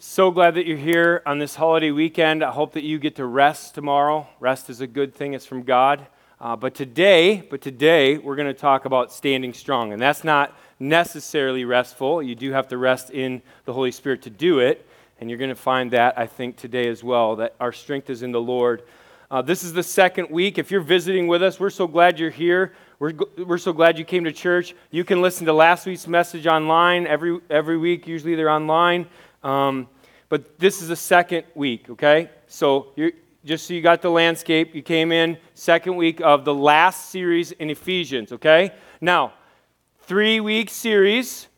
So glad that you're here on this holiday weekend. I hope that you get to rest tomorrow. Rest is a good thing, it's from God. Uh, but today, but today, we're going to talk about standing strong. And that's not necessarily restful. You do have to rest in the Holy Spirit to do it. And you're going to find that, I think, today as well, that our strength is in the Lord. Uh, this is the second week. If you're visiting with us, we're so glad you're here. We're, we're so glad you came to church. You can listen to last week's message online every, every week. Usually they're online. Um, but this is the second week, okay? So just so you got the landscape, you came in second week of the last series in Ephesians, okay? Now, three week series,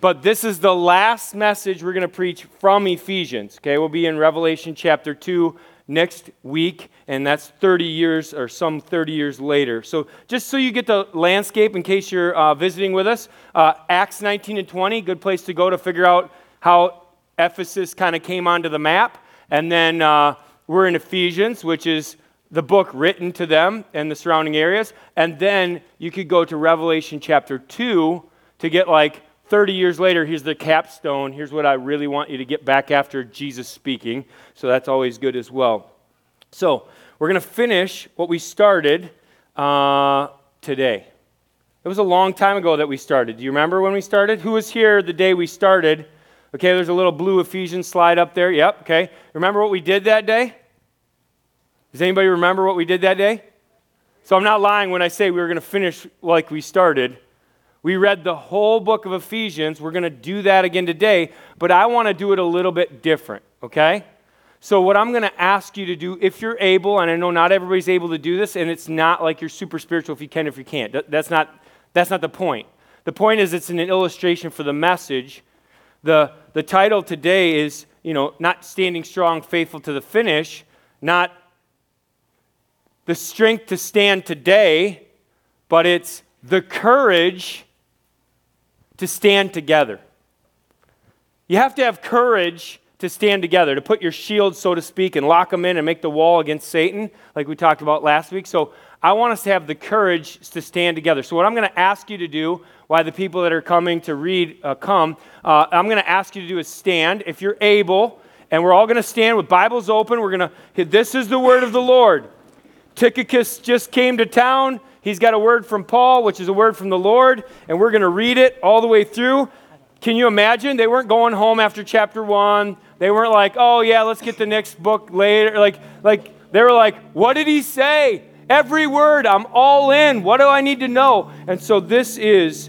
but this is the last message we're going to preach from Ephesians, okay? We'll be in Revelation chapter 2 next week, and that's 30 years or some 30 years later. So, just so you get the landscape in case you're uh, visiting with us, uh, Acts 19 and 20, good place to go to figure out how Ephesus kind of came onto the map. And then uh, we're in Ephesians, which is the book written to them and the surrounding areas. And then you could go to Revelation chapter 2 to get like 30 years later, here's the capstone. Here's what I really want you to get back after Jesus speaking. So that's always good as well. So we're going to finish what we started uh, today. It was a long time ago that we started. Do you remember when we started? Who was here the day we started? Okay, there's a little blue Ephesians slide up there. Yep, okay. Remember what we did that day? Does anybody remember what we did that day? So I'm not lying when I say we were going to finish like we started. We read the whole book of Ephesians. We're going to do that again today, but I want to do it a little bit different, okay? So, what I'm going to ask you to do, if you're able, and I know not everybody's able to do this, and it's not like you're super spiritual if you can, if you can't. That's not, that's not the point. The point is, it's an illustration for the message the, the title today is, you know, not standing strong, faithful to the finish, not the strength to stand today, but it's the courage to stand together. You have to have courage to stand together, to put your shield, so to speak, and lock them in and make the wall against Satan, like we talked about last week. So I want us to have the courage to stand together. So, what I'm going to ask you to do, why the people that are coming to read uh, come, uh, I'm going to ask you to do is stand if you're able, and we're all going to stand with Bibles open. We're going to, hit. this is the word of the Lord. Tychicus just came to town. He's got a word from Paul, which is a word from the Lord, and we're going to read it all the way through. Can you imagine? They weren't going home after chapter one. They weren't like, oh, yeah, let's get the next book later. Like, like they were like, what did he say? Every word, I'm all in. What do I need to know? And so this is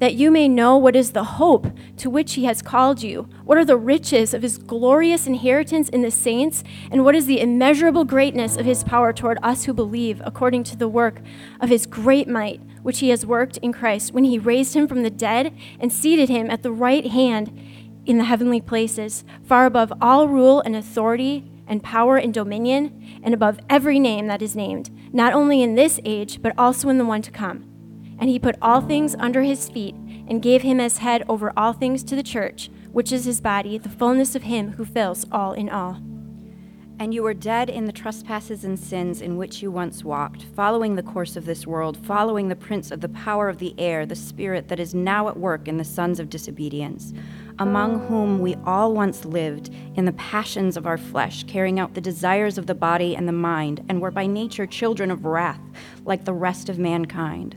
that you may know what is the hope to which He has called you, what are the riches of His glorious inheritance in the saints, and what is the immeasurable greatness of His power toward us who believe, according to the work of His great might, which He has worked in Christ when He raised Him from the dead and seated Him at the right hand in the heavenly places, far above all rule and authority and power and dominion, and above every name that is named, not only in this age, but also in the one to come. And he put all things under his feet, and gave him as head over all things to the church, which is his body, the fullness of him who fills all in all. And you were dead in the trespasses and sins in which you once walked, following the course of this world, following the prince of the power of the air, the spirit that is now at work in the sons of disobedience, among whom we all once lived in the passions of our flesh, carrying out the desires of the body and the mind, and were by nature children of wrath, like the rest of mankind.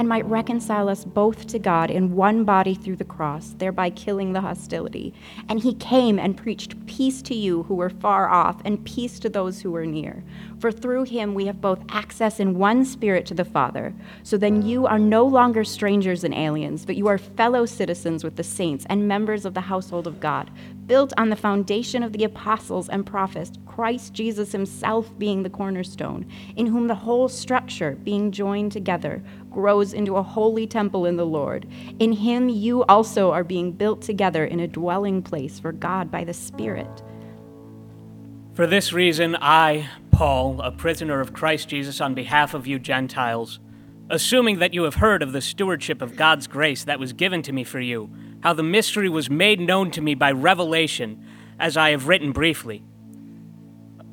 and might reconcile us both to God in one body through the cross, thereby killing the hostility. And he came and preached peace to you who were far off, and peace to those who were near. For through him we have both access in one spirit to the Father. So then you are no longer strangers and aliens, but you are fellow citizens with the saints and members of the household of God, built on the foundation of the apostles and prophets, Christ Jesus himself being the cornerstone, in whom the whole structure, being joined together, grows into a holy temple in the Lord. In him you also are being built together in a dwelling place for God by the Spirit. For this reason, I, Paul, a prisoner of Christ Jesus, on behalf of you Gentiles, assuming that you have heard of the stewardship of God's grace that was given to me for you, how the mystery was made known to me by revelation, as I have written briefly.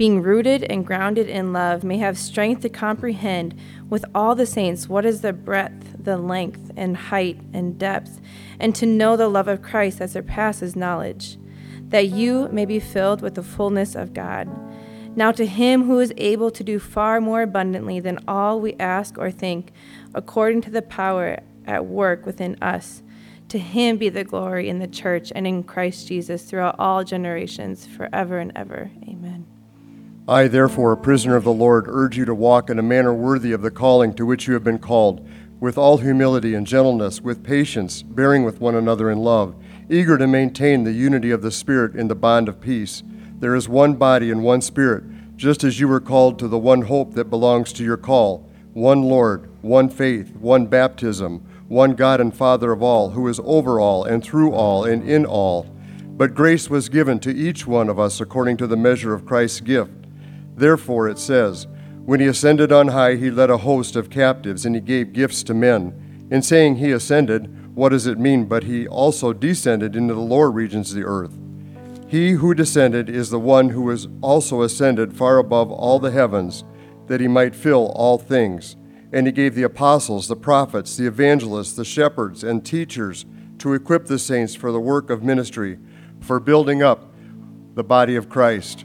being rooted and grounded in love, may have strength to comprehend with all the saints what is the breadth, the length, and height, and depth, and to know the love of Christ that surpasses knowledge, that you may be filled with the fullness of God. Now, to him who is able to do far more abundantly than all we ask or think, according to the power at work within us, to him be the glory in the church and in Christ Jesus throughout all generations, forever and ever. Amen. I, therefore, a prisoner of the Lord, urge you to walk in a manner worthy of the calling to which you have been called, with all humility and gentleness, with patience, bearing with one another in love, eager to maintain the unity of the Spirit in the bond of peace. There is one body and one Spirit, just as you were called to the one hope that belongs to your call one Lord, one faith, one baptism, one God and Father of all, who is over all and through all and in all. But grace was given to each one of us according to the measure of Christ's gift. Therefore, it says, When he ascended on high, he led a host of captives, and he gave gifts to men. In saying he ascended, what does it mean? But he also descended into the lower regions of the earth. He who descended is the one who was also ascended far above all the heavens, that he might fill all things. And he gave the apostles, the prophets, the evangelists, the shepherds, and teachers to equip the saints for the work of ministry, for building up the body of Christ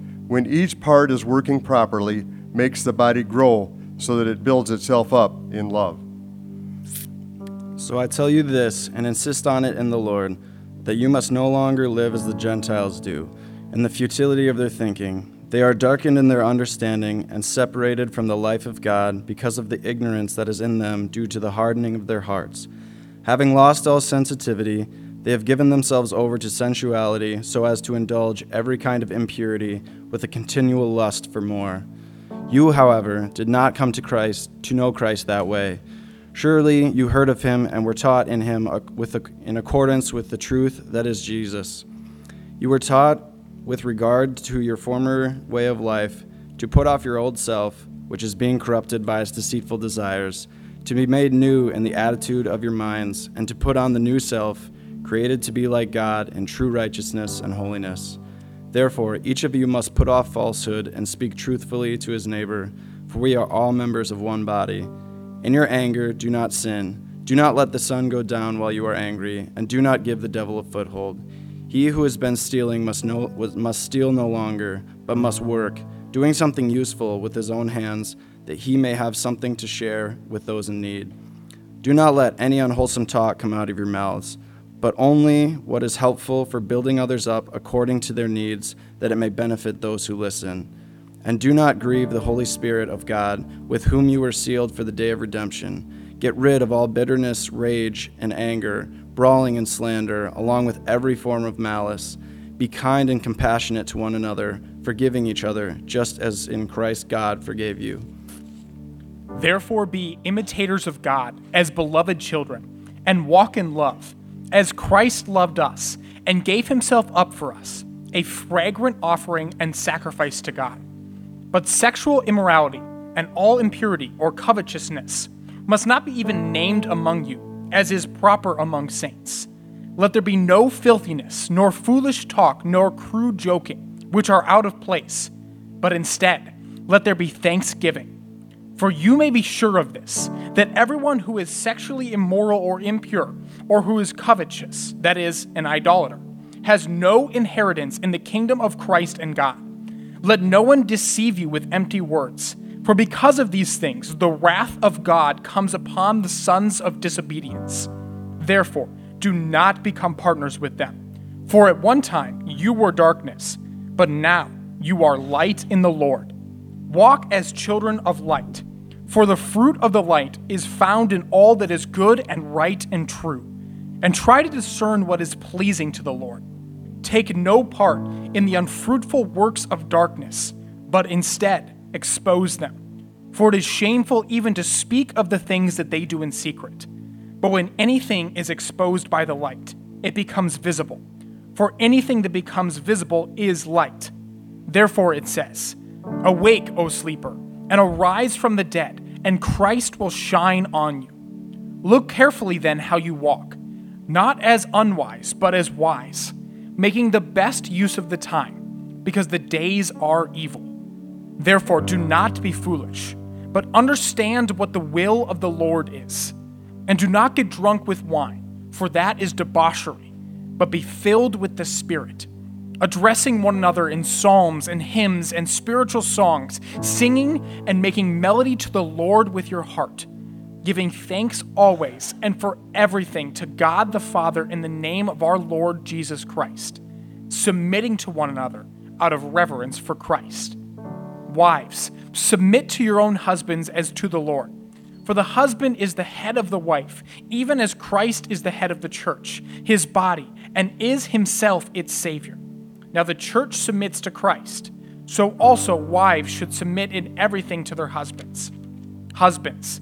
when each part is working properly, makes the body grow so that it builds itself up in love. So I tell you this, and insist on it in the Lord, that you must no longer live as the Gentiles do, in the futility of their thinking. They are darkened in their understanding and separated from the life of God because of the ignorance that is in them due to the hardening of their hearts. Having lost all sensitivity, they have given themselves over to sensuality so as to indulge every kind of impurity with a continual lust for more. You, however, did not come to Christ to know Christ that way. Surely you heard of him and were taught in him with in accordance with the truth that is Jesus. You were taught with regard to your former way of life to put off your old self, which is being corrupted by its deceitful desires, to be made new in the attitude of your minds, and to put on the new self created to be like God in true righteousness and holiness. Therefore, each of you must put off falsehood and speak truthfully to his neighbor, for we are all members of one body. In your anger, do not sin. Do not let the sun go down while you are angry, and do not give the devil a foothold. He who has been stealing must, no, must steal no longer, but must work, doing something useful with his own hands, that he may have something to share with those in need. Do not let any unwholesome talk come out of your mouths but only what is helpful for building others up according to their needs, that it may benefit those who listen. And do not grieve the Holy Spirit of God, with whom you were sealed for the day of redemption. Get rid of all bitterness, rage, and anger, brawling and slander, along with every form of malice. Be kind and compassionate to one another, forgiving each other, just as in Christ God forgave you. Therefore, be imitators of God as beloved children, and walk in love as Christ loved us and gave himself up for us, a fragrant offering and sacrifice to God. But sexual immorality and all impurity or covetousness must not be even named among you, as is proper among saints. Let there be no filthiness, nor foolish talk, nor crude joking, which are out of place, but instead, let there be thanksgiving. For you may be sure of this, that everyone who is sexually immoral or impure, or who is covetous, that is, an idolater, has no inheritance in the kingdom of Christ and God. Let no one deceive you with empty words, for because of these things, the wrath of God comes upon the sons of disobedience. Therefore, do not become partners with them. For at one time you were darkness, but now you are light in the Lord. Walk as children of light for the fruit of the light is found in all that is good and right and true. And try to discern what is pleasing to the Lord. take no part in the unfruitful works of darkness, but instead expose them. For it is shameful even to speak of the things that they do in secret. But when anything is exposed by the light, it becomes visible. For anything that becomes visible is light. Therefore it says, Awake, O sleeper, and arise from the dead, and Christ will shine on you. Look carefully then how you walk, not as unwise, but as wise, making the best use of the time, because the days are evil. Therefore, do not be foolish, but understand what the will of the Lord is. And do not get drunk with wine, for that is debauchery, but be filled with the Spirit addressing one another in psalms and hymns and spiritual songs, singing and making melody to the Lord with your heart, giving thanks always and for everything to God the Father in the name of our Lord Jesus Christ, submitting to one another out of reverence for Christ. Wives, submit to your own husbands as to the Lord. For the husband is the head of the wife, even as Christ is the head of the church, his body, and is himself its Savior. Now the church submits to Christ, so also wives should submit in everything to their husbands. Husbands,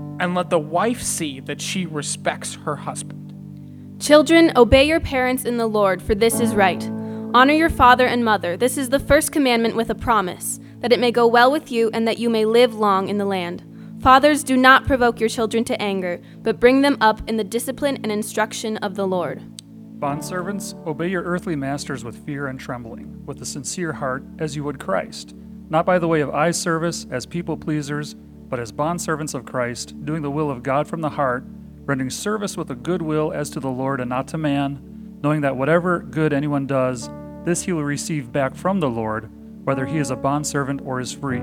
and let the wife see that she respects her husband. Children, obey your parents in the Lord, for this is right. Honor your father and mother. This is the first commandment with a promise, that it may go well with you and that you may live long in the land. Fathers, do not provoke your children to anger, but bring them up in the discipline and instruction of the Lord. Bondservants, obey your earthly masters with fear and trembling, with a sincere heart, as you would Christ, not by the way of eye service, as people pleasers, but as bondservants of Christ, doing the will of God from the heart, rendering service with a good will as to the Lord and not to man, knowing that whatever good anyone does, this he will receive back from the Lord, whether he is a bondservant or is free.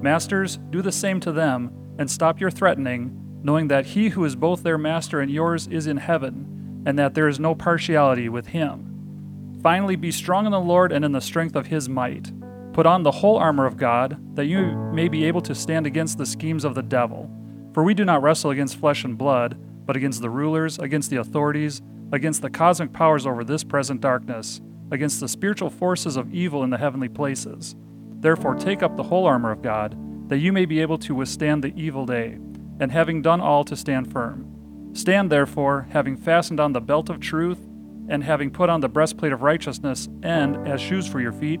Masters, do the same to them, and stop your threatening, knowing that he who is both their master and yours is in heaven and that there is no partiality with him. Finally, be strong in the Lord and in the strength of his might. Put on the whole armor of God, that you may be able to stand against the schemes of the devil. For we do not wrestle against flesh and blood, but against the rulers, against the authorities, against the cosmic powers over this present darkness, against the spiritual forces of evil in the heavenly places. Therefore, take up the whole armor of God, that you may be able to withstand the evil day, and having done all, to stand firm. Stand therefore, having fastened on the belt of truth, and having put on the breastplate of righteousness, and, as shoes for your feet,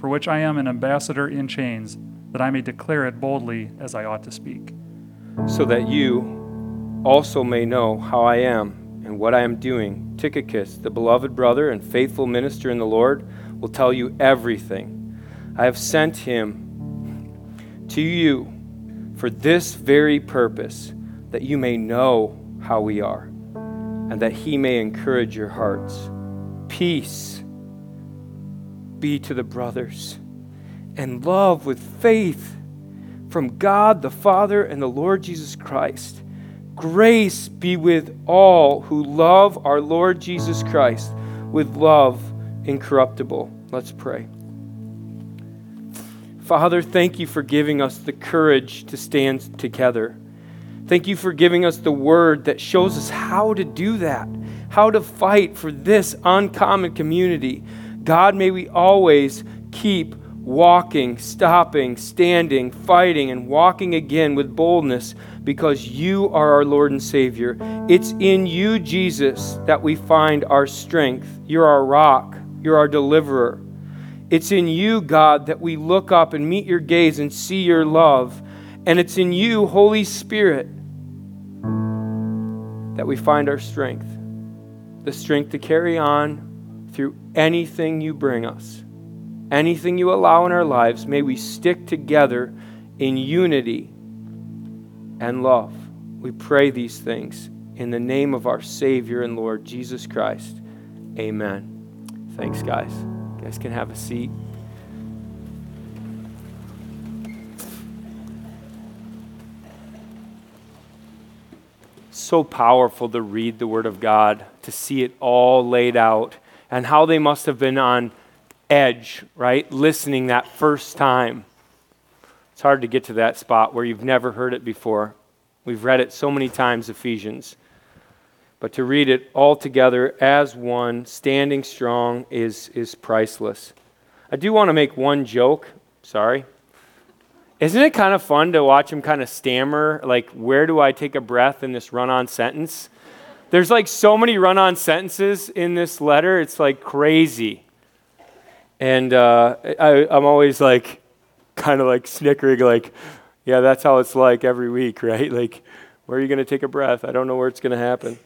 for which I am an ambassador in chains, that I may declare it boldly as I ought to speak. So that you also may know how I am and what I am doing, Tychicus, the beloved brother and faithful minister in the Lord, will tell you everything. I have sent him to you for this very purpose, that you may know how we are, and that he may encourage your hearts. Peace be to the brothers, and love with faith from God the Father and the Lord Jesus Christ. Grace be with all who love our Lord Jesus Christ with love incorruptible. Let's pray. Father, thank you for giving us the courage to stand together. Thank you for giving us the word that shows us how to do that, how to fight for this uncommon community. God, may we always keep walking, stopping, standing, fighting, and walking again with boldness because you are our Lord and Savior. It's in you, Jesus, that we find our strength. You're our rock, you're our deliverer. It's in you, God, that we look up and meet your gaze and see your love. And it's in you, Holy Spirit, that we find our strength the strength to carry on anything you bring us, anything you allow in our lives. May we stick together in unity and love. We pray these things in the name of our Savior and Lord Jesus Christ. Amen. Thanks, guys. You guys can have a seat. So powerful to read the Word of God, to see it all laid out, and how they must have been on edge, right? Listening that first time. It's hard to get to that spot where you've never heard it before. We've read it so many times, Ephesians. But to read it all together as one, standing strong, is, is priceless. I do want to make one joke. Sorry. Isn't it kind of fun to watch him kind of stammer? Like, where do I take a breath in this run on sentence? There's like so many run on sentences in this letter, it's like crazy. And uh, I, I'm always like, kind of like snickering, like, yeah, that's how it's like every week, right? Like, where are you going to take a breath? I don't know where it's going to happen.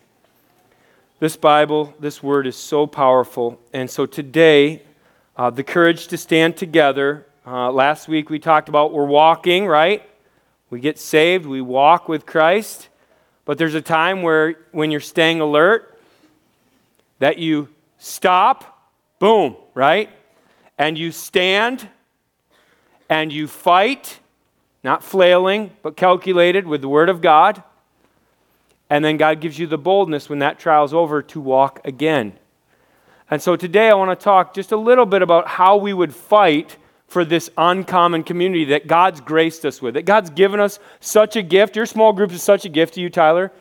This Bible, this word is so powerful. And so today, uh, the courage to stand together. Uh, last week we talked about we're walking, right? We get saved, we walk with Christ. But there's a time where when you're staying alert, that you stop, boom, right? And you stand and you fight, not flailing, but calculated with the Word of God. And then God gives you the boldness when that trial's over to walk again. And so today I want to talk just a little bit about how we would fight for this uncommon community that God's graced us with, that God's given us such a gift. Your small group is such a gift to you, Tyler.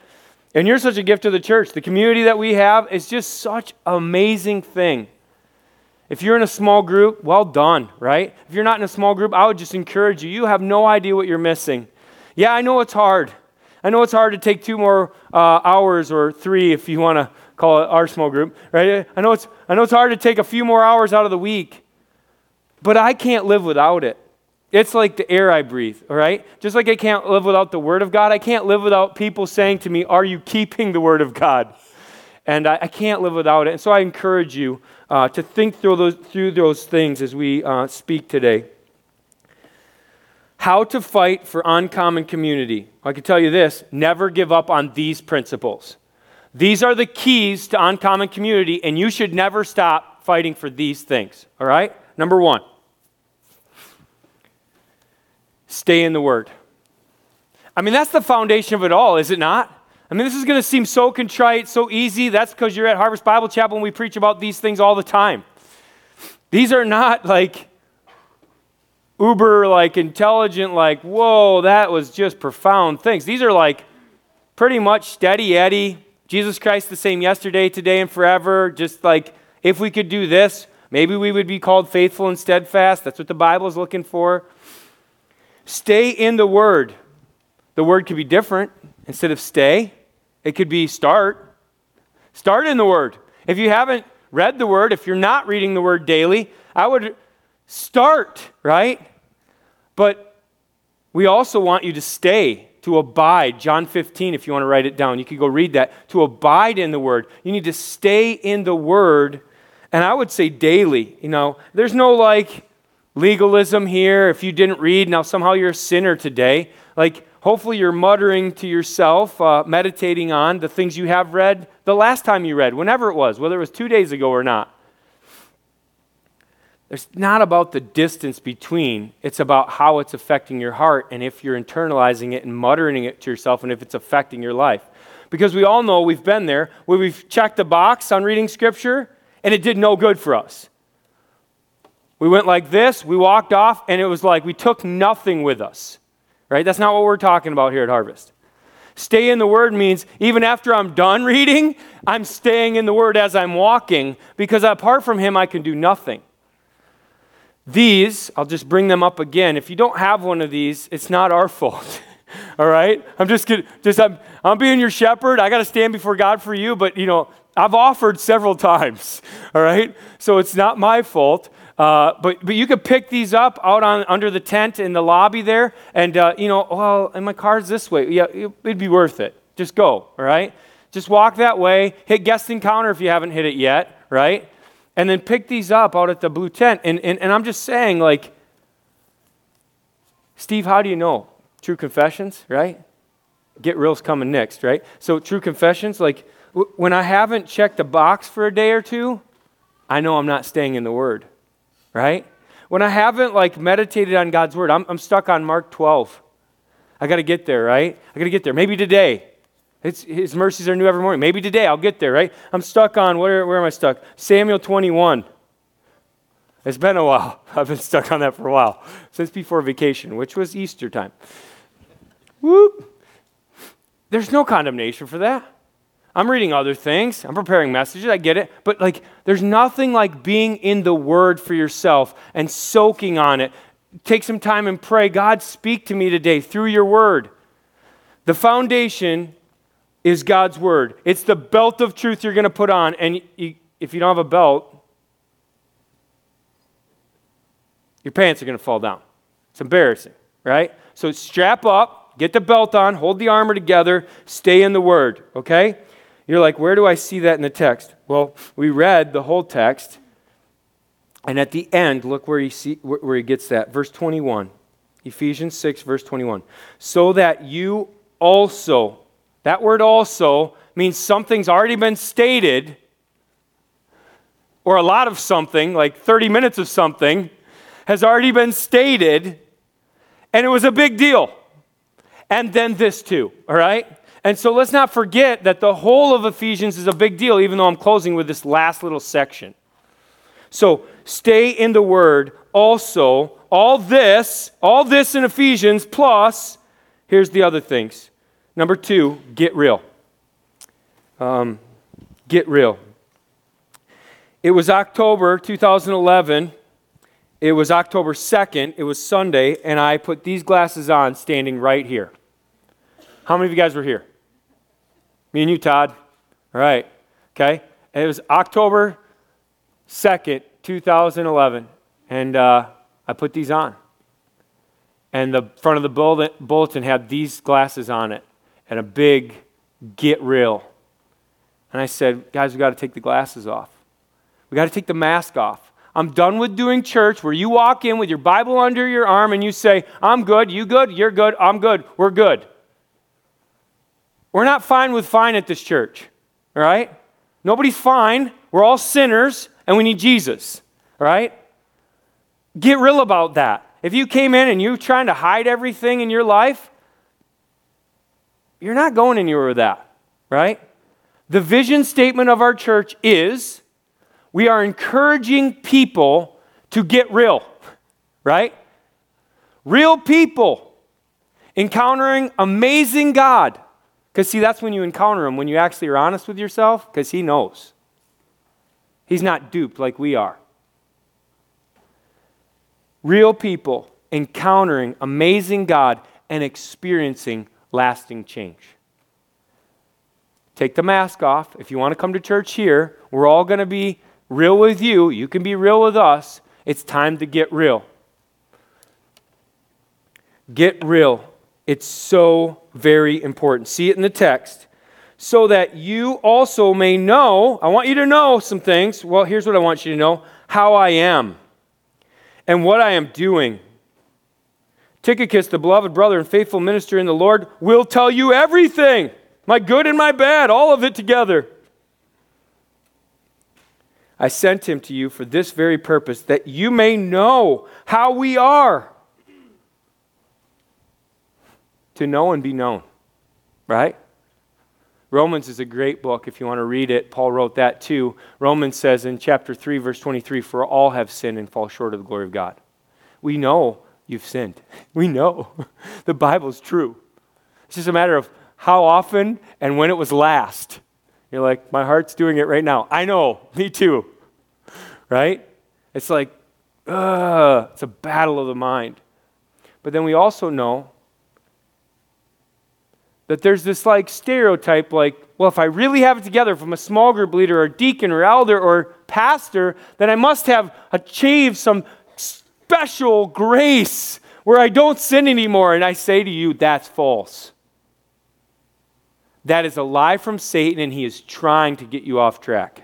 And you're such a gift to the church. The community that we have is just such an amazing thing. If you're in a small group, well done, right? If you're not in a small group, I would just encourage you. You have no idea what you're missing. Yeah, I know it's hard. I know it's hard to take two more uh, hours or three if you want to call it our small group, right? I know, it's, I know it's hard to take a few more hours out of the week, but I can't live without it. It's like the air I breathe, all right? Just like I can't live without the Word of God, I can't live without people saying to me, Are you keeping the Word of God? And I, I can't live without it. And so I encourage you uh, to think through those, through those things as we uh, speak today. How to fight for uncommon community. I can tell you this never give up on these principles. These are the keys to uncommon community, and you should never stop fighting for these things. All right? Number one, stay in the Word. I mean, that's the foundation of it all, is it not? I mean, this is going to seem so contrite, so easy. That's because you're at Harvest Bible Chapel and we preach about these things all the time. These are not like uber, like intelligent, like, whoa, that was just profound things. These are like pretty much steady Eddie, Jesus Christ the same yesterday, today, and forever. Just like if we could do this, maybe we would be called faithful and steadfast. That's what the Bible is looking for. Stay in the Word. The word could be different instead of stay. It could be start. Start in the Word. If you haven't read the Word, if you're not reading the Word daily, I would start, right? But we also want you to stay, to abide. John 15, if you want to write it down, you could go read that. To abide in the Word. You need to stay in the Word, and I would say daily. You know, there's no like legalism here. If you didn't read, now somehow you're a sinner today. Like, Hopefully, you're muttering to yourself, uh, meditating on the things you have read the last time you read, whenever it was, whether it was two days ago or not. It's not about the distance between, it's about how it's affecting your heart and if you're internalizing it and muttering it to yourself and if it's affecting your life. Because we all know we've been there where we've checked the box on reading Scripture and it did no good for us. We went like this, we walked off, and it was like we took nothing with us. Right? That's not what we're talking about here at Harvest. Stay in the Word means even after I'm done reading, I'm staying in the Word as I'm walking because apart from Him, I can do nothing. These, I'll just bring them up again. If you don't have one of these, it's not our fault. All right? I'm just kidding. Just I'm, I'm being your shepherd. I got to stand before God for you, but you know, I've offered several times. All right? So it's not my fault. Uh, but, but you could pick these up out on under the tent in the lobby there, and uh, you know, well, and my car's this way. Yeah, it'd be worth it. Just go, all right? Just walk that way. Hit guest encounter if you haven't hit it yet, right? And then pick these up out at the blue tent. And, and, and I'm just saying, like, Steve, how do you know? True confessions, right? Get real's coming next, right? So, true confessions, like, w- when I haven't checked the box for a day or two, I know I'm not staying in the Word right? When I haven't like meditated on God's word, I'm, I'm stuck on Mark 12. I got to get there, right? I got to get there. Maybe today. It's, his mercies are new every morning. Maybe today I'll get there, right? I'm stuck on, where, where am I stuck? Samuel 21. It's been a while. I've been stuck on that for a while, since before vacation, which was Easter time. Whoop. There's no condemnation for that. I'm reading other things. I'm preparing messages. I get it. But like there's nothing like being in the word for yourself and soaking on it. Take some time and pray, God, speak to me today through your word. The foundation is God's word. It's the belt of truth you're going to put on and you, if you don't have a belt, your pants are going to fall down. It's embarrassing, right? So strap up, get the belt on, hold the armor together, stay in the word, okay? You're like, where do I see that in the text? Well, we read the whole text, and at the end, look where he, see, where he gets that. Verse 21. Ephesians 6, verse 21. So that you also, that word also means something's already been stated, or a lot of something, like 30 minutes of something, has already been stated, and it was a big deal. And then this too, all right? And so let's not forget that the whole of Ephesians is a big deal, even though I'm closing with this last little section. So stay in the Word. Also, all this, all this in Ephesians, plus, here's the other things. Number two, get real. Um, get real. It was October 2011. It was October 2nd. It was Sunday, and I put these glasses on standing right here. How many of you guys were here? Me and you, Todd. All right. Okay. it was October 2nd, 2011. And uh, I put these on. And the front of the bulletin had these glasses on it and a big get real. And I said, guys, we got to take the glasses off. We got to take the mask off. I'm done with doing church where you walk in with your Bible under your arm and you say, I'm good, you good, you're good, I'm good, we're good. We're not fine with fine at this church, all right? Nobody's fine. We're all sinners, and we need Jesus, all right? Get real about that. If you came in and you're trying to hide everything in your life, you're not going anywhere with that, right? The vision statement of our church is we are encouraging people to get real, right? Real people encountering amazing God because, see, that's when you encounter him, when you actually are honest with yourself, because he knows. He's not duped like we are. Real people encountering amazing God and experiencing lasting change. Take the mask off. If you want to come to church here, we're all going to be real with you. You can be real with us. It's time to get real. Get real. It's so very important. See it in the text. So that you also may know, I want you to know some things. Well, here's what I want you to know how I am and what I am doing. Tychicus, the beloved brother and faithful minister in the Lord, will tell you everything my good and my bad, all of it together. I sent him to you for this very purpose, that you may know how we are to know and be known, right? Romans is a great book if you want to read it. Paul wrote that too. Romans says in chapter 3, verse 23 For all have sinned and fall short of the glory of God. We know you've sinned. We know. the Bible's true. It's just a matter of how often and when it was last. You're like, my heart's doing it right now. I know, me too. Right? It's like, ugh, it's a battle of the mind. But then we also know that there's this like stereotype like, well, if I really have it together, if I'm a small group leader or deacon or elder or pastor, then I must have achieved some special grace where I don't sin anymore. And I say to you, that's false. That is a lie from Satan, and he is trying to get you off track.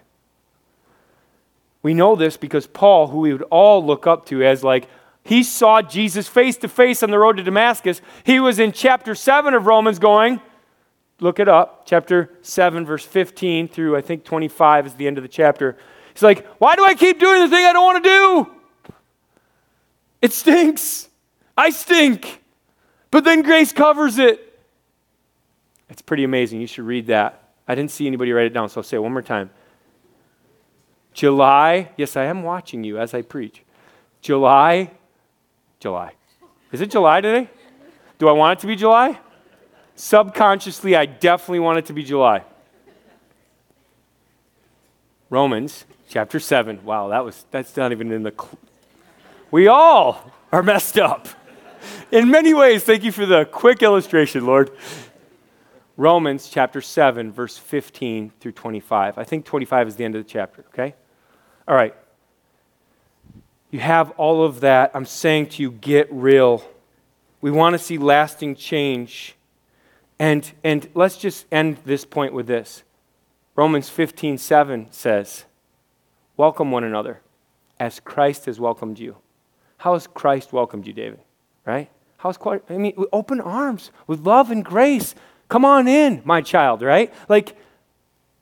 We know this because Paul, who we would all look up to as like, he saw Jesus face to face on the road to Damascus. He was in chapter 7 of Romans going, look it up, chapter 7, verse 15 through I think 25 is the end of the chapter. He's like, Why do I keep doing the thing I don't want to do? It stinks. I stink. But then grace covers it. It's pretty amazing. You should read that. I didn't see anybody write it down, so I'll say it one more time. July, yes, I am watching you as I preach. July, July. Is it July today? Do I want it to be July? Subconsciously, I definitely want it to be July. Romans chapter 7. Wow, that was that's not even in the cl- We all are messed up. In many ways, thank you for the quick illustration, Lord. Romans chapter 7, verse 15 through 25. I think 25 is the end of the chapter, okay? All right. You have all of that. I'm saying to you, get real. We want to see lasting change. And, and let's just end this point with this. Romans 15, 7 says, Welcome one another as Christ has welcomed you. How has Christ welcomed you, David? Right? How's Christ? I mean, with open arms, with love and grace. Come on in, my child, right? Like,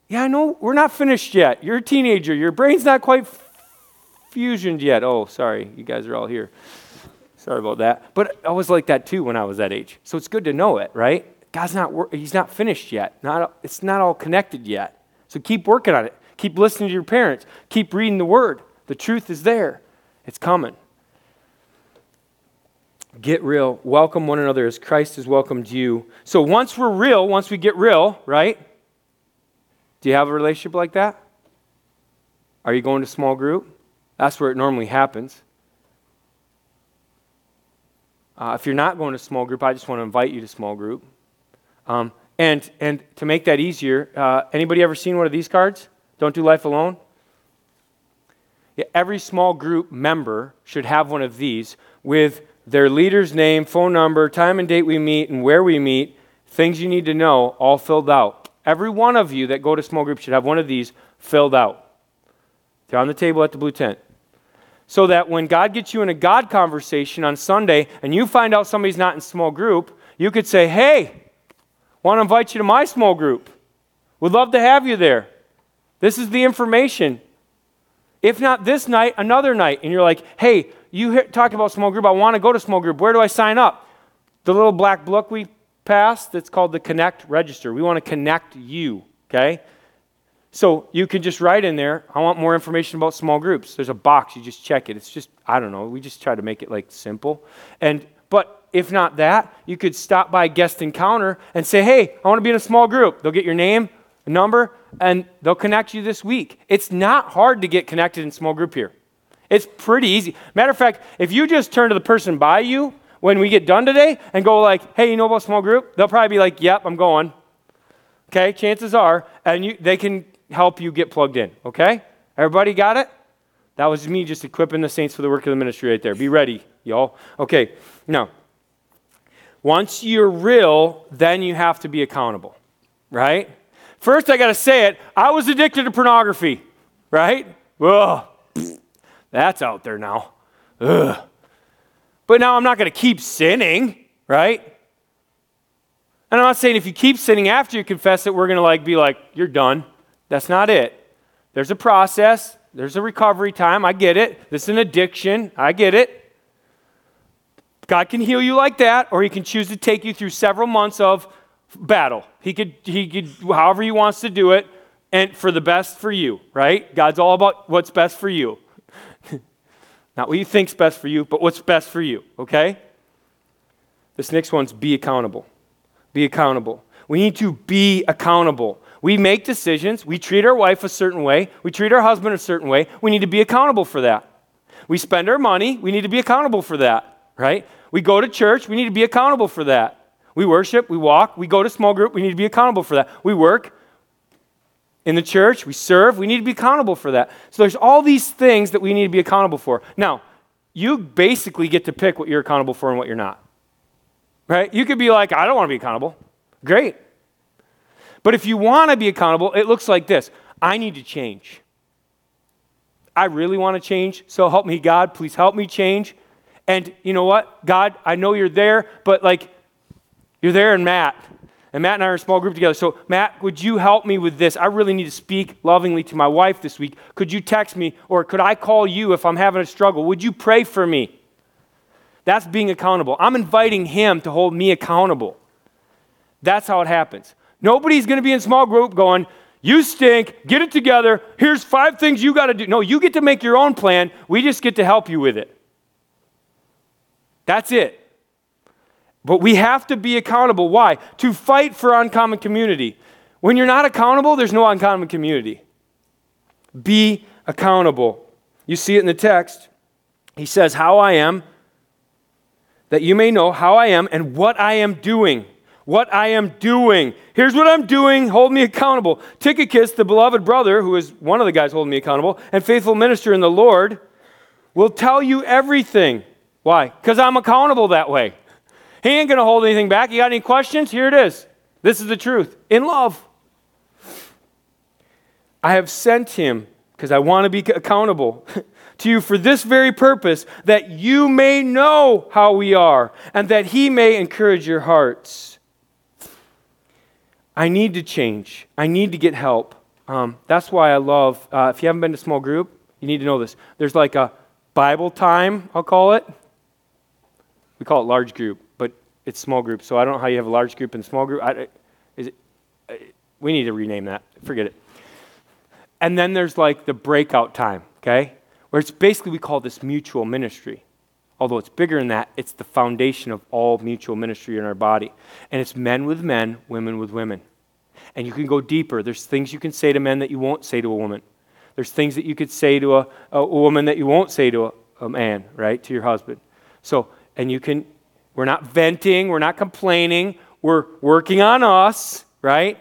yeah, I know we're not finished yet. You're a teenager. Your brain's not quite fusioned yet. Oh, sorry. You guys are all here. Sorry about that. But I was like that too when I was that age. So it's good to know it, right? God's not, he's not finished yet. Not, it's not all connected yet. So keep working on it. Keep listening to your parents. Keep reading the word. The truth is there. It's coming. Get real. Welcome one another as Christ has welcomed you. So once we're real, once we get real, right? Do you have a relationship like that? Are you going to small group? That's where it normally happens. Uh, if you're not going to small group, I just want to invite you to small group. Um, and, and to make that easier, uh, anybody ever seen one of these cards? Don't do life alone? Yeah, every small group member should have one of these with their leader's name, phone number, time and date we meet, and where we meet, things you need to know, all filled out. Every one of you that go to small group should have one of these filled out. They're on the table at the blue tent. So that when God gets you in a God conversation on Sunday and you find out somebody's not in small group, you could say, Hey, want to invite you to my small group. Would love to have you there. This is the information. If not this night, another night. And you're like, Hey, you talked about small group. I want to go to small group. Where do I sign up? The little black book we passed that's called the Connect Register. We want to connect you, okay? So you can just write in there, I want more information about small groups. There's a box, you just check it. It's just, I don't know, we just try to make it like simple. And but if not that, you could stop by guest encounter and say, hey, I want to be in a small group. They'll get your name, number, and they'll connect you this week. It's not hard to get connected in small group here. It's pretty easy. Matter of fact, if you just turn to the person by you when we get done today and go like, hey, you know about small group? They'll probably be like, yep, I'm going. Okay, chances are, and you, they can help you get plugged in. Okay? Everybody got it? That was me just equipping the saints for the work of the ministry right there. Be ready, y'all. Okay, now, once you're real, then you have to be accountable, right? First, I got to say it. I was addicted to pornography, right? Ugh, that's out there now. Ugh. But now I'm not going to keep sinning, right? And I'm not saying if you keep sinning after you confess it, we're going to like be like, you're done. That's not it. There's a process, there's a recovery time. I get it. This is an addiction. I get it. God can heal you like that, or He can choose to take you through several months of battle. He could, he could, however he wants to do it, and for the best for you, right? God's all about what's best for you. Not what you think's best for you, but what's best for you, okay? This next one's be accountable. Be accountable. We need to be accountable. We make decisions. We treat our wife a certain way. We treat our husband a certain way. We need to be accountable for that. We spend our money. We need to be accountable for that, right? We go to church. We need to be accountable for that. We worship. We walk. We go to small group. We need to be accountable for that. We work in the church. We serve. We need to be accountable for that. So there's all these things that we need to be accountable for. Now, you basically get to pick what you're accountable for and what you're not. Right? You could be like, I don't want to be accountable. Great. But if you want to be accountable, it looks like this I need to change. I really want to change, so help me, God. Please help me change. And you know what? God, I know you're there, but like, you're there and Matt. And Matt and I are a small group together. So, Matt, would you help me with this? I really need to speak lovingly to my wife this week. Could you text me, or could I call you if I'm having a struggle? Would you pray for me? That's being accountable. I'm inviting him to hold me accountable. That's how it happens. Nobody's going to be in small group going, you stink, get it together, here's five things you got to do. No, you get to make your own plan. We just get to help you with it. That's it. But we have to be accountable. Why? To fight for uncommon community. When you're not accountable, there's no uncommon community. Be accountable. You see it in the text. He says, How I am, that you may know how I am and what I am doing what I am doing. Here's what I'm doing. Hold me accountable. Tychicus, the beloved brother, who is one of the guys holding me accountable, and faithful minister in the Lord, will tell you everything. Why? Because I'm accountable that way. He ain't going to hold anything back. You got any questions? Here it is. This is the truth. In love. I have sent him because I want to be accountable to you for this very purpose, that you may know how we are, and that he may encourage your hearts. I need to change. I need to get help. Um, that's why I love, uh, if you haven't been to small group, you need to know this. There's like a Bible time, I'll call it. We call it large group, but it's small group. So I don't know how you have a large group and small group. I, is it, uh, we need to rename that. Forget it. And then there's like the breakout time, okay? Where it's basically, we call this mutual ministry although it's bigger than that, it's the foundation of all mutual ministry in our body. And it's men with men, women with women. And you can go deeper. There's things you can say to men that you won't say to a woman. There's things that you could say to a, a woman that you won't say to a, a man, right? To your husband. So, and you can, we're not venting, we're not complaining, we're working on us, right?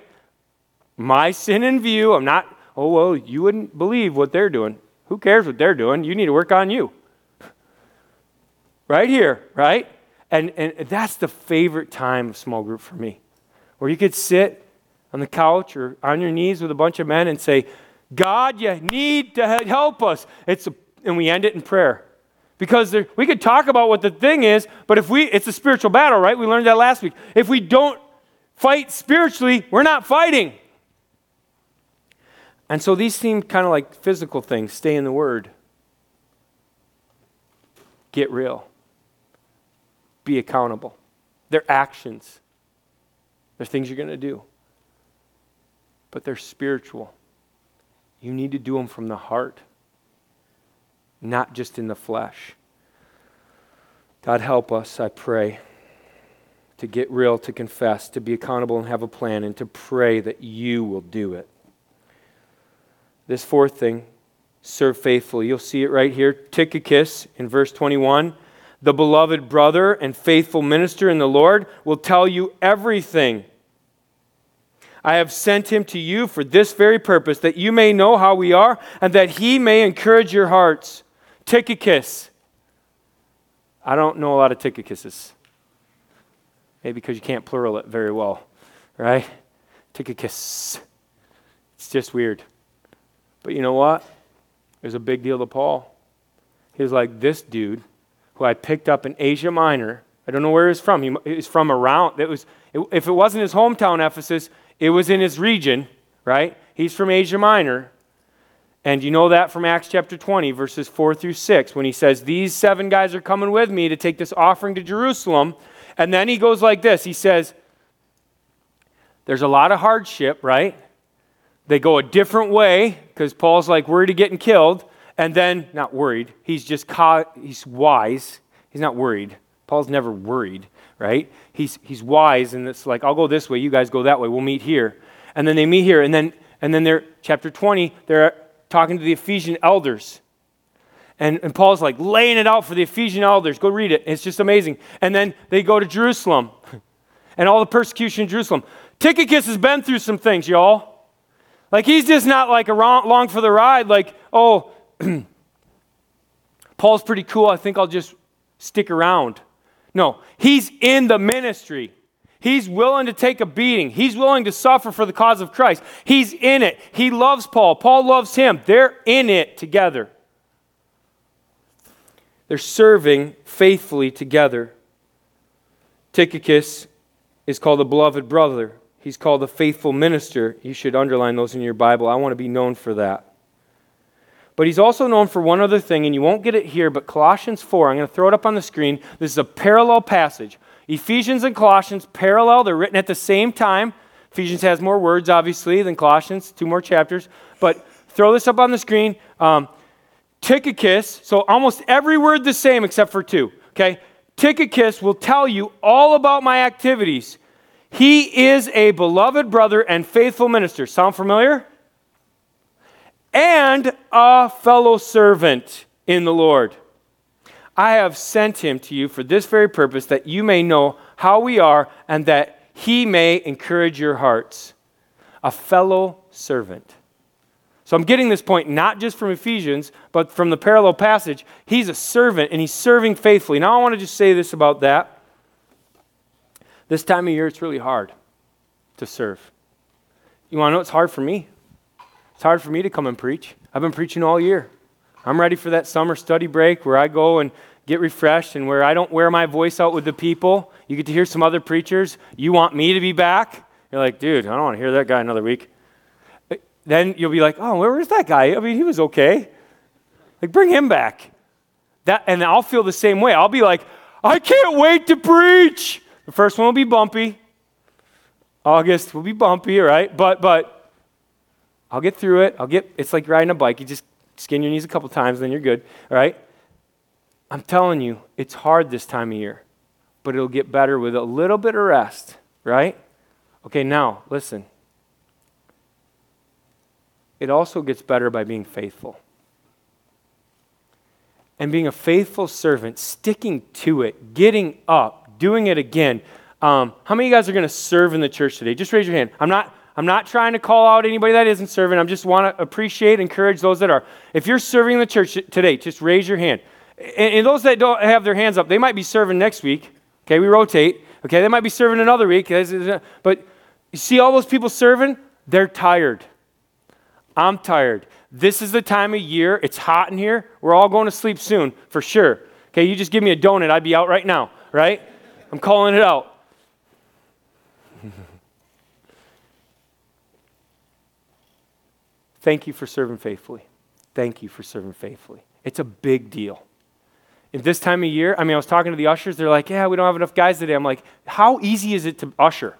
My sin in view. I'm not, oh, well, you wouldn't believe what they're doing. Who cares what they're doing? You need to work on you. Right here, right? And, and that's the favorite time of small group for me, where you could sit on the couch or on your knees with a bunch of men and say, God, you need to help us. It's a, and we end it in prayer. Because there, we could talk about what the thing is, but if we, it's a spiritual battle, right? We learned that last week. If we don't fight spiritually, we're not fighting. And so these seem kind of like physical things stay in the Word, get real be accountable. They're actions, they're things you're going to do, but they're spiritual. You need to do them from the heart, not just in the flesh. God, help us, I pray, to get real, to confess, to be accountable and have a plan, and to pray that you will do it. This fourth thing, serve faithfully. You'll see it right here. Tychicus in verse 21 the beloved brother and faithful minister in the Lord, will tell you everything. I have sent him to you for this very purpose, that you may know how we are, and that he may encourage your hearts. Tychicus. I don't know a lot of Tychicuses. Maybe because you can't plural it very well, right? Tychicus. It's just weird. But you know what? It was a big deal to Paul. He was like, this dude who I picked up in Asia Minor. I don't know where he's from. He, he's from around. It was, if it wasn't his hometown, Ephesus, it was in his region, right? He's from Asia Minor. And you know that from Acts chapter 20, verses 4 through 6, when he says, These seven guys are coming with me to take this offering to Jerusalem. And then he goes like this He says, There's a lot of hardship, right? They go a different way because Paul's like worried of getting killed. And then, not worried, he's just caught, he's wise. He's not worried. Paul's never worried, right? He's, he's wise, and it's like, I'll go this way, you guys go that way, we'll meet here. And then they meet here, and then, and then they're, chapter 20, they're talking to the Ephesian elders. And, and Paul's like laying it out for the Ephesian elders. Go read it. It's just amazing. And then they go to Jerusalem and all the persecution in Jerusalem. Tychicus has been through some things, y'all. Like he's just not like a long for the ride, like, oh, Paul's pretty cool. I think I'll just stick around. No, he's in the ministry. He's willing to take a beating. He's willing to suffer for the cause of Christ. He's in it. He loves Paul. Paul loves him. They're in it together. They're serving faithfully together. Tychicus is called a beloved brother. He's called a faithful minister. You should underline those in your Bible. I want to be known for that. But he's also known for one other thing, and you won't get it here, but Colossians 4, I'm going to throw it up on the screen. This is a parallel passage. Ephesians and Colossians, parallel, they're written at the same time. Ephesians has more words, obviously, than Colossians, two more chapters. But throw this up on the screen. Um, Tychicus, so almost every word the same except for two, okay? Tychicus will tell you all about my activities. He is a beloved brother and faithful minister. Sound familiar? And a fellow servant in the Lord. I have sent him to you for this very purpose, that you may know how we are and that he may encourage your hearts. A fellow servant. So I'm getting this point not just from Ephesians, but from the parallel passage. He's a servant and he's serving faithfully. Now I want to just say this about that. This time of year, it's really hard to serve. You want to know it's hard for me? It's hard for me to come and preach. I've been preaching all year. I'm ready for that summer study break where I go and get refreshed and where I don't wear my voice out with the people. You get to hear some other preachers. You want me to be back? You're like, dude, I don't want to hear that guy another week. Then you'll be like, oh, where is that guy? I mean, he was okay. Like, bring him back. That, and I'll feel the same way. I'll be like, I can't wait to preach. The first one will be bumpy. August will be bumpy, right? But, but I'll get through it. I'll get, it's like riding a bike. You just skin your knees a couple times, then you're good, all right? I'm telling you, it's hard this time of year, but it'll get better with a little bit of rest, right? Okay, now, listen. It also gets better by being faithful. And being a faithful servant, sticking to it, getting up, doing it again. Um, how many of you guys are going to serve in the church today? Just raise your hand. I'm not, I'm not trying to call out anybody that isn't serving. I just want to appreciate, encourage those that are. If you're serving the church today, just raise your hand. And, and those that don't have their hands up, they might be serving next week. Okay, we rotate. Okay, they might be serving another week. Uh, but you see all those people serving? They're tired. I'm tired. This is the time of year. It's hot in here. We're all going to sleep soon, for sure. Okay, you just give me a donut, I'd be out right now, right? I'm calling it out. Thank you for serving faithfully. Thank you for serving faithfully. It's a big deal. In this time of year, I mean, I was talking to the ushers. They're like, yeah, we don't have enough guys today. I'm like, how easy is it to usher?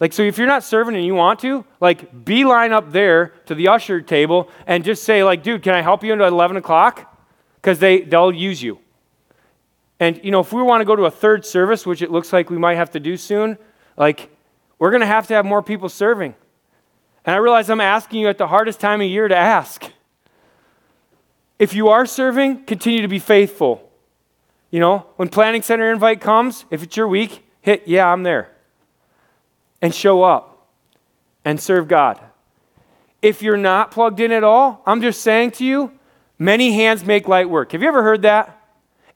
Like, so if you're not serving and you want to, like, beeline up there to the usher table and just say, like, dude, can I help you until 11 o'clock? Because they, they'll use you. And, you know, if we want to go to a third service, which it looks like we might have to do soon, like, we're going to have to have more people serving. And I realize I'm asking you at the hardest time of year to ask. If you are serving, continue to be faithful. You know, when Planning Center invite comes, if it's your week, hit, yeah, I'm there. And show up and serve God. If you're not plugged in at all, I'm just saying to you, many hands make light work. Have you ever heard that?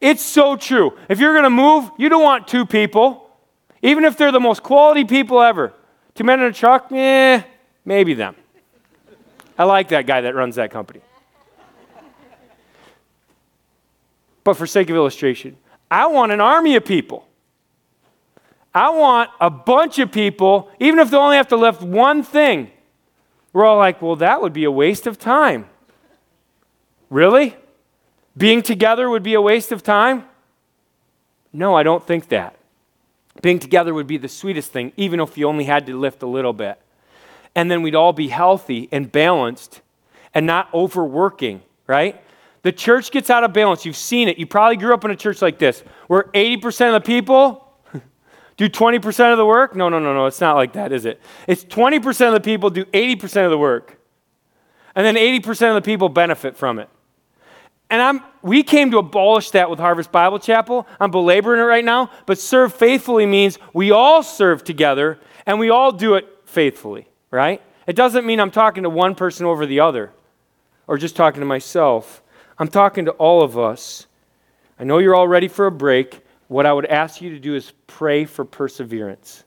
It's so true. If you're going to move, you don't want two people, even if they're the most quality people ever. Two men in a truck, eh, Maybe them. I like that guy that runs that company. But for sake of illustration, I want an army of people. I want a bunch of people, even if they only have to lift one thing. We're all like, well, that would be a waste of time. Really? Being together would be a waste of time? No, I don't think that. Being together would be the sweetest thing, even if you only had to lift a little bit. And then we'd all be healthy and balanced and not overworking, right? The church gets out of balance. You've seen it. You probably grew up in a church like this, where 80% of the people do 20% of the work. No, no, no, no. It's not like that, is it? It's 20% of the people do 80% of the work. And then 80% of the people benefit from it. And I'm, we came to abolish that with Harvest Bible Chapel. I'm belaboring it right now, but serve faithfully means we all serve together and we all do it faithfully, right? It doesn't mean I'm talking to one person over the other or just talking to myself. I'm talking to all of us. I know you're all ready for a break. What I would ask you to do is pray for perseverance.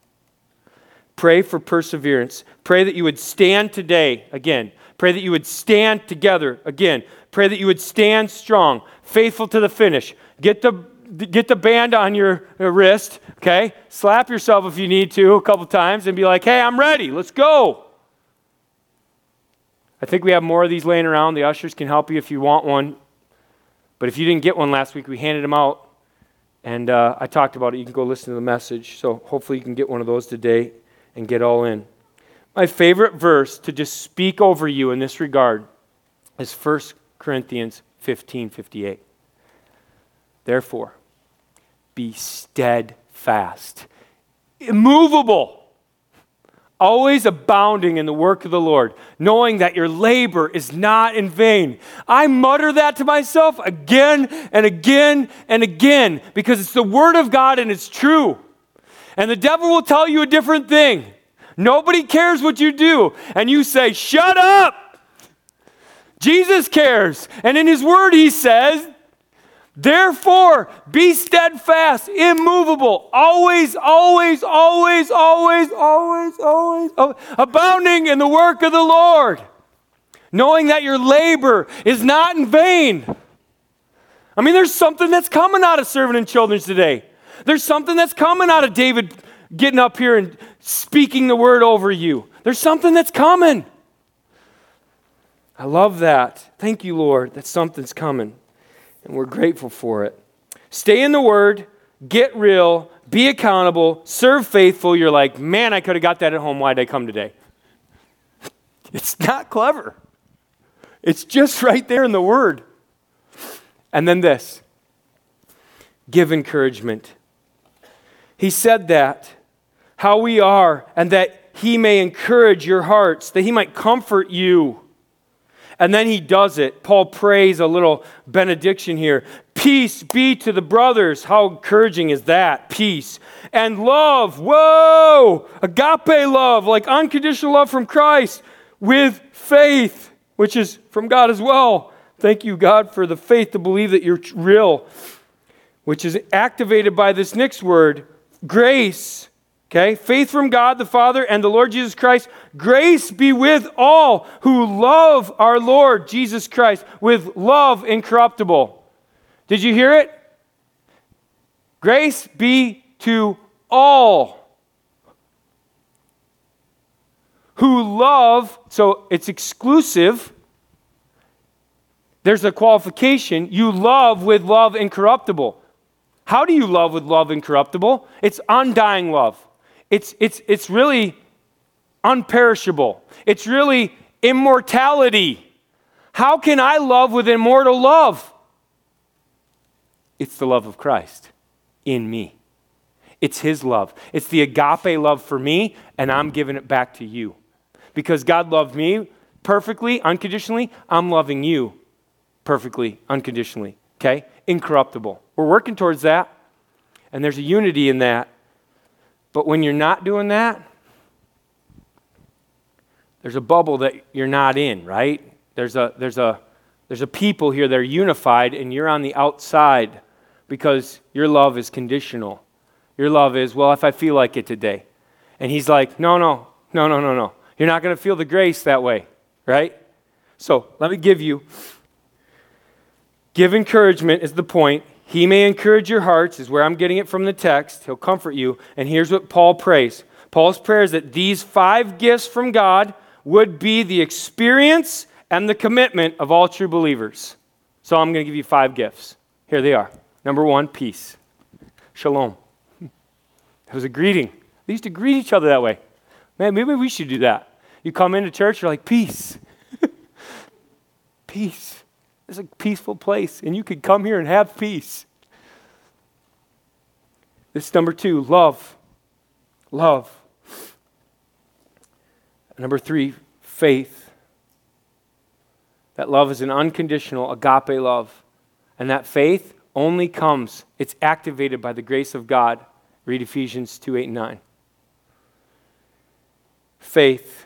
Pray for perseverance. Pray that you would stand today again. Pray that you would stand together again. Pray that you would stand strong, faithful to the finish. Get the get the band on your wrist, okay? Slap yourself if you need to a couple times and be like, "Hey, I'm ready. Let's go." I think we have more of these laying around. The ushers can help you if you want one. But if you didn't get one last week, we handed them out. And uh, I talked about it. You can go listen to the message. So hopefully you can get one of those today and get all in. My favorite verse to just speak over you in this regard is 1 Corinthians 15 58. Therefore, be steadfast, immovable always abounding in the work of the Lord, knowing that your labor is not in vain. I mutter that to myself again and again and again because it's the Word of God and it's true. And the devil will tell you a different thing. Nobody cares what you do. And you say, Shut up! Jesus cares. And in His Word, He says, Therefore, be steadfast, immovable, always, always, always, always, always, always, abounding in the work of the Lord, knowing that your labor is not in vain. I mean, there's something that's coming out of serving in children's today. There's something that's coming out of David getting up here and speaking the word over you. There's something that's coming. I love that. Thank you, Lord, that something's coming and we're grateful for it. Stay in the Word, get real, be accountable, serve faithful. You're like, man, I could have got that at home. Why'd I come today? It's not clever, it's just right there in the Word. And then this give encouragement. He said that, how we are, and that He may encourage your hearts, that He might comfort you. And then he does it. Paul prays a little benediction here. Peace be to the brothers. How encouraging is that? Peace. And love. Whoa! Agape love, like unconditional love from Christ with faith, which is from God as well. Thank you, God, for the faith to believe that you're real, which is activated by this next word grace. Okay? Faith from God the Father and the Lord Jesus Christ. Grace be with all who love our Lord Jesus Christ with love incorruptible. Did you hear it? Grace be to all who love, so it's exclusive. There's a qualification. You love with love incorruptible. How do you love with love incorruptible? It's undying love. It's, it's, it's really unperishable. It's really immortality. How can I love with immortal love? It's the love of Christ in me. It's His love. It's the agape love for me, and I'm giving it back to you. Because God loved me perfectly, unconditionally, I'm loving you perfectly, unconditionally. Okay? Incorruptible. We're working towards that, and there's a unity in that. But when you're not doing that, there's a bubble that you're not in, right? There's a, there's a, there's a people here that are unified, and you're on the outside because your love is conditional. Your love is, well, if I feel like it today. And he's like, no, no, no, no, no, no. You're not going to feel the grace that way, right? So let me give you, give encouragement is the point. He may encourage your hearts, is where I'm getting it from the text. He'll comfort you. And here's what Paul prays Paul's prayer is that these five gifts from God would be the experience and the commitment of all true believers. So I'm going to give you five gifts. Here they are. Number one, peace. Shalom. It was a greeting. They used to greet each other that way. Man, maybe we should do that. You come into church, you're like, peace. peace. It's a peaceful place, and you could come here and have peace. This number two, love. Love. Number three, faith. That love is an unconditional agape love. And that faith only comes, it's activated by the grace of God. Read Ephesians 2 8 and 9. Faith.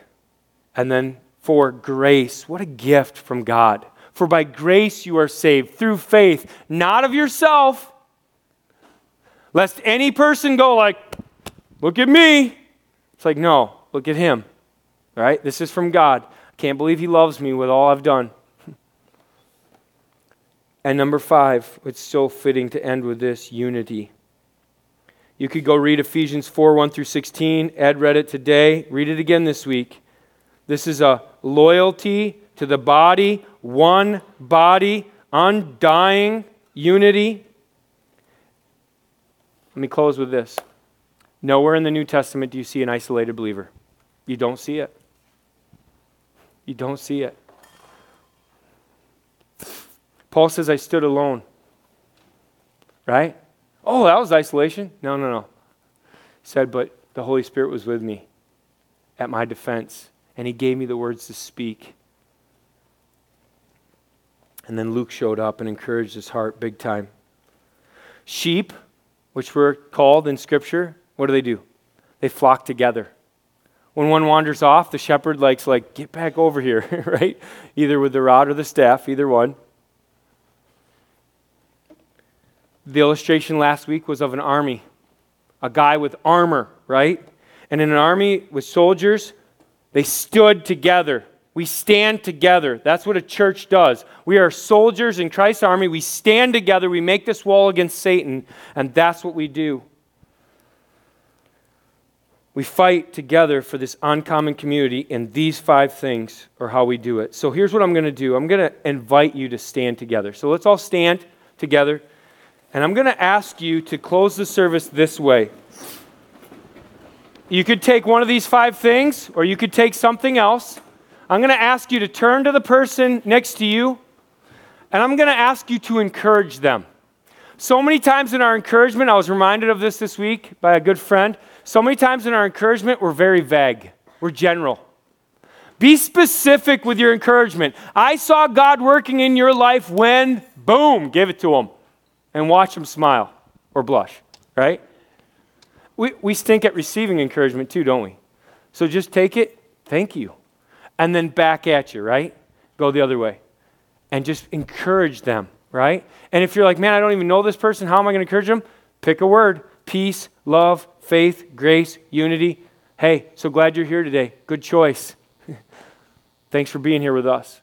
And then for grace. What a gift from God. For by grace you are saved through faith, not of yourself, lest any person go like, look at me. It's like, no, look at him. Right? This is from God. I can't believe he loves me with all I've done. And number five, it's so fitting to end with this unity. You could go read Ephesians 4 1 through 16. Ed read it today. Read it again this week. This is a loyalty to the body, one body, undying unity. Let me close with this. Nowhere in the New Testament do you see an isolated believer. You don't see it. You don't see it. Paul says, I stood alone. Right? Oh, that was isolation. No, no, no. He said, but the Holy Spirit was with me at my defense, and he gave me the words to speak. And then Luke showed up and encouraged his heart big time. Sheep, which were called in Scripture, what do they do? They flock together. When one wanders off, the shepherd likes like, get back over here, right? Either with the rod or the staff, either one. The illustration last week was of an army, a guy with armor, right? And in an army with soldiers, they stood together. We stand together. That's what a church does. We are soldiers in Christ's army. We stand together. We make this wall against Satan, and that's what we do. We fight together for this uncommon community, and these five things are how we do it. So here's what I'm going to do I'm going to invite you to stand together. So let's all stand together. And I'm going to ask you to close the service this way. You could take one of these five things, or you could take something else. I'm going to ask you to turn to the person next to you, and I'm going to ask you to encourage them. So many times in our encouragement, I was reminded of this this week by a good friend. So many times in our encouragement, we're very vague, we're general. Be specific with your encouragement. I saw God working in your life when, boom, give it to Him and watch them smile or blush, right? We, we stink at receiving encouragement too, don't we? So just take it, thank you, and then back at you, right? Go the other way. And just encourage them, right? And if you're like, man, I don't even know this person, how am I going to encourage them? Pick a word peace, love, faith, grace, unity. Hey, so glad you're here today. Good choice. Thanks for being here with us.